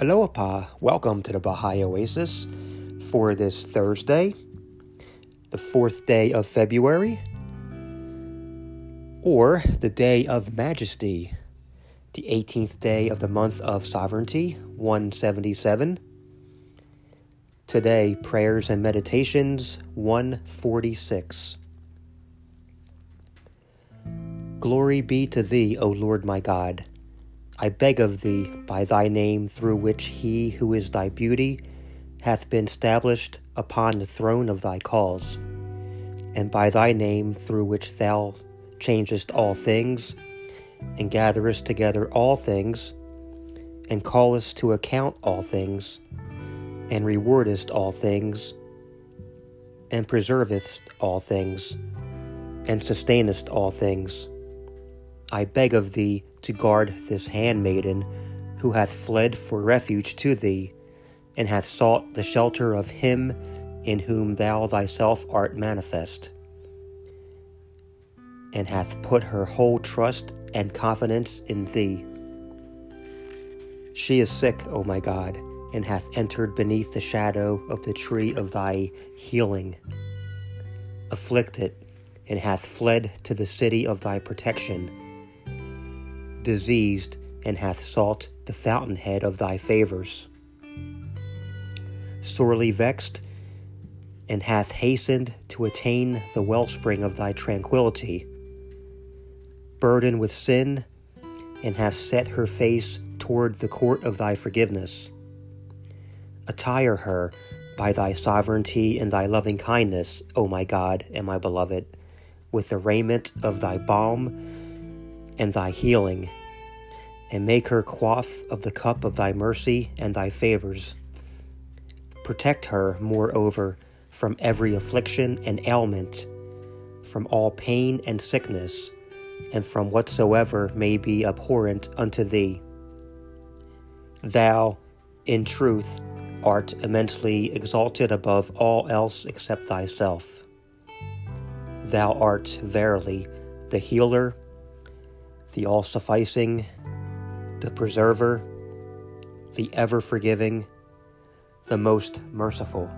Aloha, pa, welcome to the Baha'i Oasis for this Thursday, the fourth day of February, or the Day of Majesty, the 18th day of the month of Sovereignty, 177. Today, prayers and meditations, 146. Glory be to thee, O Lord my God. I beg of thee, by thy name through which he who is thy beauty hath been established upon the throne of thy cause, and by thy name through which thou changest all things, and gatherest together all things, and callest to account all things, and rewardest all things, and preservest all things, and sustainest all things. I beg of thee to guard this handmaiden who hath fled for refuge to thee, and hath sought the shelter of him in whom thou thyself art manifest, and hath put her whole trust and confidence in thee. She is sick, O my God, and hath entered beneath the shadow of the tree of thy healing. Afflicted, and hath fled to the city of thy protection diseased, and hath sought the fountainhead of thy favors. Sorely vexed, and hath hastened to attain the wellspring of thy tranquility. Burdened with sin, and hath set her face toward the court of thy forgiveness. Attire her by thy sovereignty and thy loving kindness, O my God and my beloved, with the raiment of thy balm and thy healing and make her quaff of the cup of thy mercy and thy favors. Protect her, moreover, from every affliction and ailment, from all pain and sickness, and from whatsoever may be abhorrent unto thee. Thou, in truth, art immensely exalted above all else except thyself. Thou art verily the healer, the all sufficing, the preserver, the ever forgiving, the most merciful.